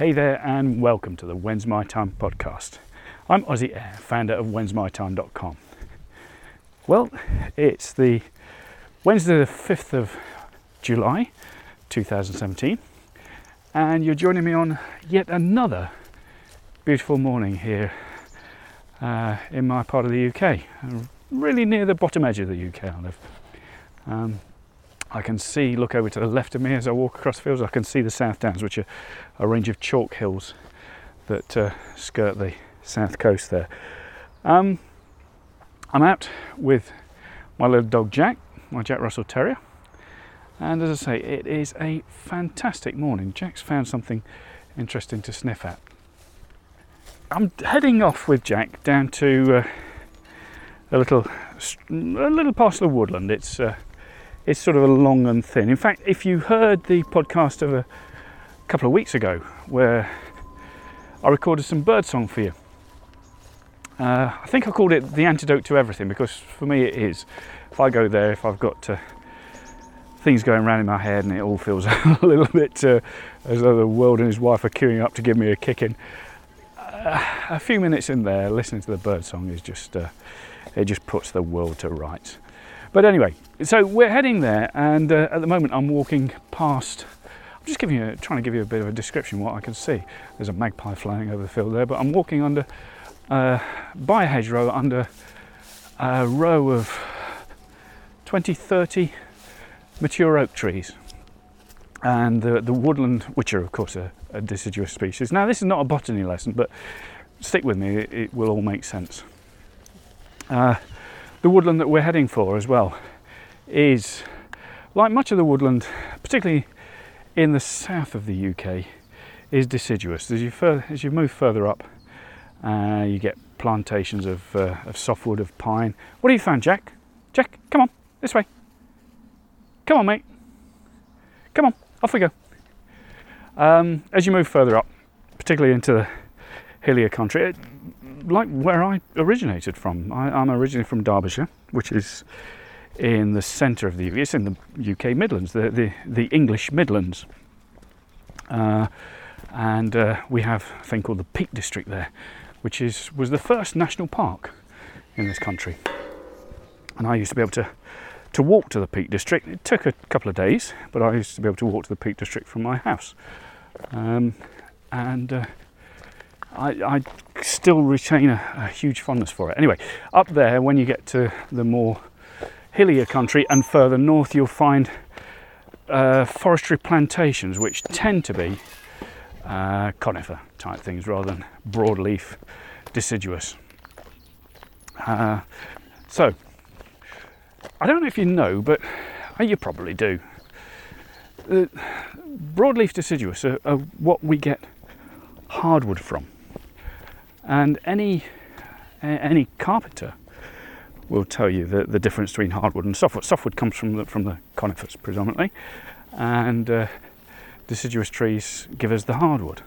Hey there, and welcome to the When's My Time podcast. I'm Ozzy Air, founder of whensmytime.com. Well, it's the Wednesday, the 5th of July 2017, and you're joining me on yet another beautiful morning here uh, in my part of the UK, really near the bottom edge of the UK. I live. Um, I can see, look over to the left of me as I walk across the fields, I can see the South Downs, which are a range of chalk hills that uh, skirt the south coast there. Um, I'm out with my little dog Jack, my Jack Russell Terrier, and as I say, it is a fantastic morning. Jack's found something interesting to sniff at. I'm heading off with Jack down to uh, a little a little parcel of woodland. It's uh, it's sort of a long and thin. In fact, if you heard the podcast of a couple of weeks ago where I recorded some birdsong for you, uh, I think I called it the antidote to everything because for me it is. If I go there, if I've got uh, things going around in my head and it all feels a little bit uh, as though the world and his wife are queuing up to give me a kicking, uh, a few minutes in there listening to the birdsong is just uh, it just puts the world to rights. But anyway, so we're heading there, and uh, at the moment I'm walking past. I'm just giving you, trying to give you a bit of a description of what I can see. There's a magpie flying over the field there, but I'm walking under uh, by a hedgerow under a row of 20, 30 mature oak trees, and the, the woodland, which are of course a, a deciduous species. Now this is not a botany lesson, but stick with me; it, it will all make sense. Uh, the woodland that we're heading for as well is like much of the woodland, particularly in the south of the UK, is deciduous. As you, as you move further up, uh, you get plantations of, uh, of softwood, of pine. What have you found, Jack? Jack, come on, this way. Come on, mate. Come on, off we go. Um, as you move further up, particularly into the hillier country, it, like where I originated from. I, am originally from Derbyshire, which is in the centre of the UK. It's in the UK Midlands, the the, the English Midlands. Uh, and uh, we have a thing called the Peak District there, which is was the first national park in this country. And I used to be able to to walk to the Peak District. It took a couple of days, but I used to be able to walk to the Peak District from my house. Um, and uh, I, I, still retain a, a, huge fondness for it. Anyway, up there, when you get to the more hillier country and further north, you'll find uh, forestry plantations, which tend to be uh, conifer type things rather than broadleaf deciduous. Uh, so, I don't know if you know, but uh, you probably do. broadleaf deciduous are, are what we get hardwood from. And any any carpenter will tell you the, the difference between hardwood and softwood. Softwood comes from the, from the conifers predominantly, and uh, deciduous trees give us the hardwood.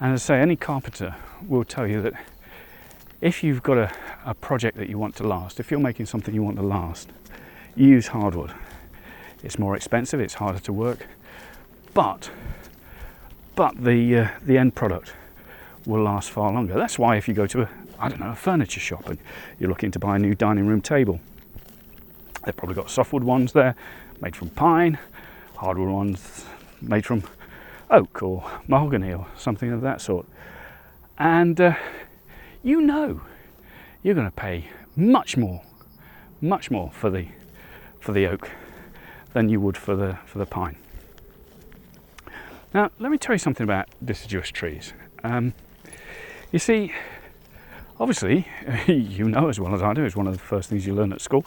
And as I say, any carpenter will tell you that if you've got a, a project that you want to last, if you're making something you want to last, use hardwood. It's more expensive, it's harder to work, but but the uh, the end product will last far longer. That's why if you go to a, I don't know, a furniture shop and you're looking to buy a new dining room table, they've probably got softwood ones there made from pine, hardwood ones made from oak or mahogany or something of that sort. And uh, you know you're going to pay much more, much more for the for the oak than you would for the for the pine. Now, let me tell you something about deciduous trees. Um, you see, obviously, you know as well as I do, it's one of the first things you learn at school.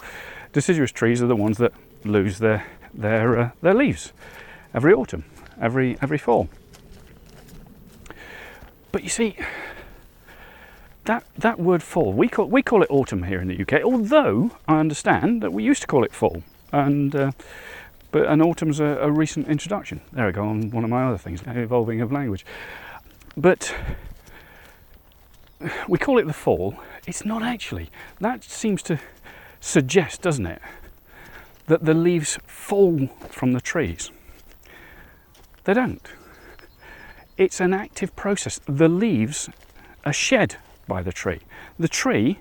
Deciduous trees are the ones that lose their their uh, their leaves every autumn, every every fall. But you see, that that word fall, we call we call it autumn here in the UK. Although I understand that we used to call it fall, and uh, but an autumn's a, a recent introduction. There we go on one of my other things, evolving of language. But we call it the fall. It's not actually. That seems to suggest, doesn't it, that the leaves fall from the trees. They don't. it's an active process. The leaves are shed by the tree. The tree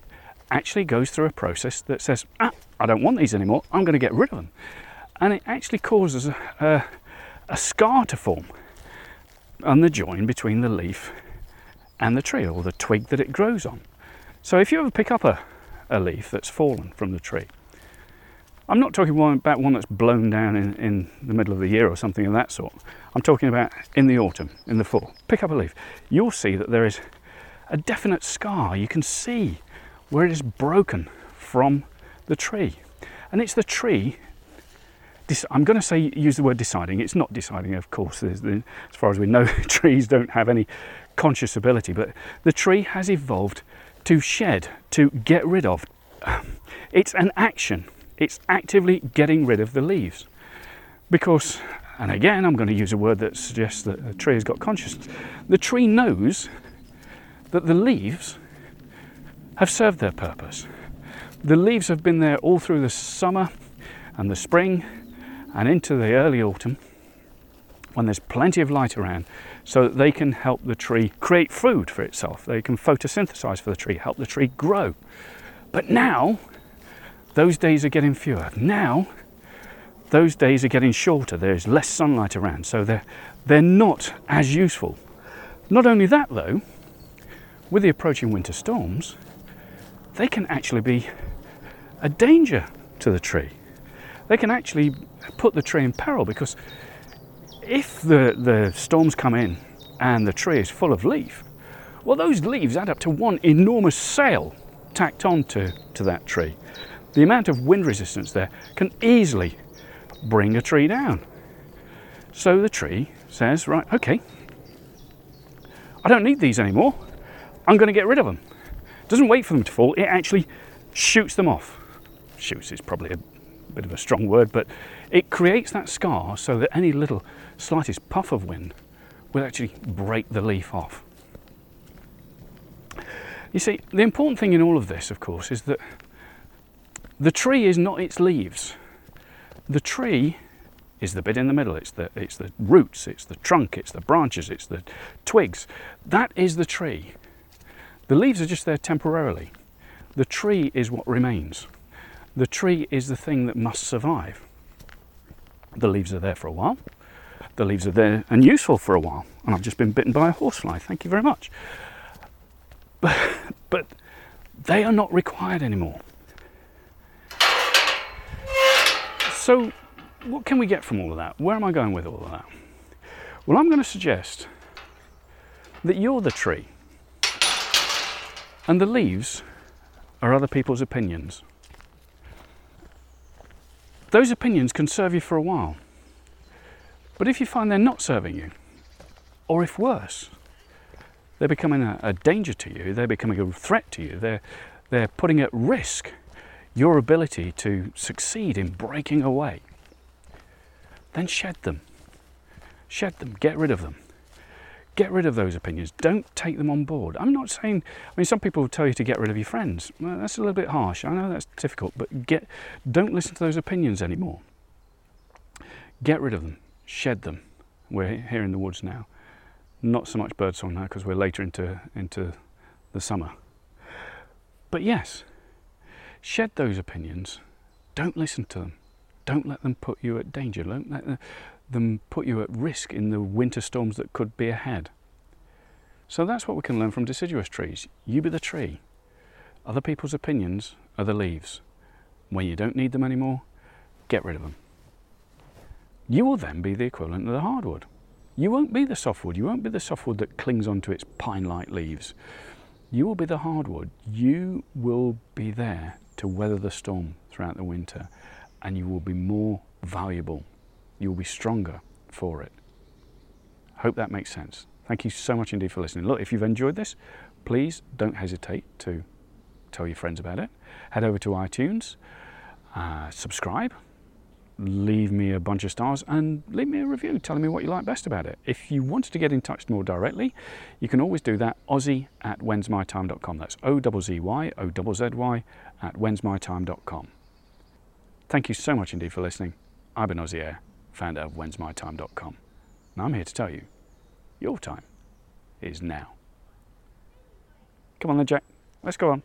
actually goes through a process that says, ah, I don't want these anymore, I'm going to get rid of them. And it actually causes a, a, a scar to form on the join between the leaf and the tree or the twig that it grows on. So if you ever pick up a, a leaf that's fallen from the tree, I'm not talking about one that's blown down in, in the middle of the year or something of that sort. I'm talking about in the autumn, in the fall. Pick up a leaf. You'll see that there is a definite scar. You can see where it is broken from the tree. And it's the tree, I'm going to say use the word deciding. It's not deciding, of course. as far as we know, trees don't have any conscious ability, but the tree has evolved to shed, to get rid of. It's an action it's actively getting rid of the leaves. Because, and again, I'm going to use a word that suggests that a tree has got consciousness. The tree knows that the leaves have served their purpose. The leaves have been there all through the summer and the spring and into the early autumn when there's plenty of light around so that they can help the tree create food for itself. They can photosynthesize for the tree, help the tree grow. But now those days are getting fewer. Now, those days are getting shorter. There's less sunlight around, so they're, they're not as useful. Not only that, though, with the approaching winter storms, they can actually be a danger to the tree. They can actually put the tree in peril because if the, the storms come in and the tree is full of leaf, well, those leaves add up to one enormous sail tacked on to, to that tree the amount of wind resistance there can easily bring a tree down. So the tree says, right, okay, I don't need these anymore. I'm going to get rid of them. Doesn't wait for them to fall, it actually shoots them off. Shoots is probably a bit of a strong word, but it creates that scar so that any little slightest puff of wind will actually break the leaf off. You see, the important thing in all of this, of course, is that the tree is not its leaves. The tree is the bit in the middle. It's the, it's the roots, it's the trunk, it's the branches, it's the twigs. That is the tree. The leaves are just there temporarily. The tree is what remains. The tree is the thing that must survive. The leaves are there for a while. The leaves are there and useful for a while. And I've just been bitten by a horsefly. Thank you very much. But, but they are not required anymore. So, what can we get from all of that? Where am I going with all of that? Well, I'm going to suggest that you're the tree, and the leaves are other people's opinions. Those opinions can serve you for a while, but if you find they're not serving you, or if worse, they're becoming a, a danger to you, they're becoming a threat to you, they're, they're putting at risk your ability to succeed in breaking away, then shed them. Shed them, get rid of them. Get rid of those opinions. Don't take them on board. I'm not saying, I mean, some people will tell you to get rid of your friends. Well, that's a little bit harsh. I know that's difficult, but get, don't listen to those opinions anymore. Get rid of them, shed them. We're here in the woods now. Not so much birdsong now because we're later into, into the summer. But yes, Shed those opinions. Don't listen to them. Don't let them put you at danger. Don't let them put you at risk in the winter storms that could be ahead. So that's what we can learn from deciduous trees. You be the tree. Other people's opinions are the leaves. When you don't need them anymore, get rid of them. You will then be the equivalent of the hardwood. You won't be the softwood. You won't be the softwood that clings onto its pine like leaves. You will be the hardwood. You will be there to weather the storm throughout the winter, and you will be more valuable. You will be stronger for it. Hope that makes sense. Thank you so much indeed for listening. Look, if you've enjoyed this, please don't hesitate to tell your friends about it. Head over to iTunes, uh, subscribe, leave me a bunch of stars and leave me a review telling me what you like best about it. If you wanted to get in touch more directly, you can always do that. Ozy at whensmytime.com. That's O Z Y O Z Y at whensmytime.com. Thank you so much indeed for listening. I've been Air, founder of whensmytime.com. And I'm here to tell you Your time is now. Come on then, Jack. Let's go on.